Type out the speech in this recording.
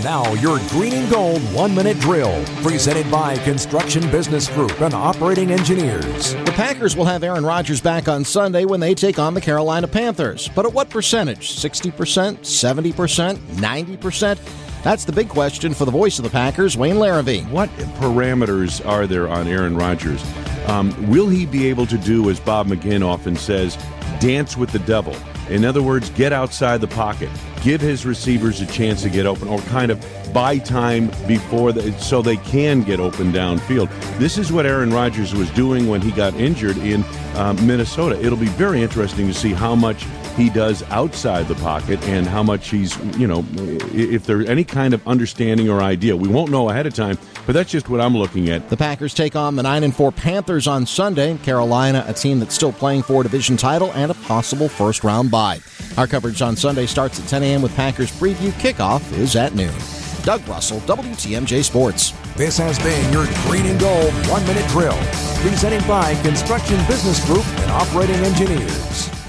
And now, your green and gold one minute drill, presented by Construction Business Group and Operating Engineers. The Packers will have Aaron Rodgers back on Sunday when they take on the Carolina Panthers. But at what percentage? 60%, 70%, 90%? That's the big question for the voice of the Packers, Wayne Larrivee. What parameters are there on Aaron Rodgers? Um, will he be able to do, as Bob McGinn often says, dance with the devil? In other words, get outside the pocket, give his receivers a chance to get open, or kind of buy time before the, so they can get open downfield. This is what Aaron Rodgers was doing when he got injured in um, Minnesota. It'll be very interesting to see how much he does outside the pocket and how much he's, you know, if there's any kind of understanding or idea. We won't know ahead of time, but that's just what I'm looking at. The Packers take on the 9 and 4 Panthers on Sunday. Carolina, a team that's still playing for a division title and a possible first round bye. Our coverage on Sunday starts at 10 a.m. with Packers preview. Kickoff is at noon. Doug Russell, WTMJ Sports. This has been your Green and Gold One Minute Drill, presented by Construction Business Group and Operating Engineers.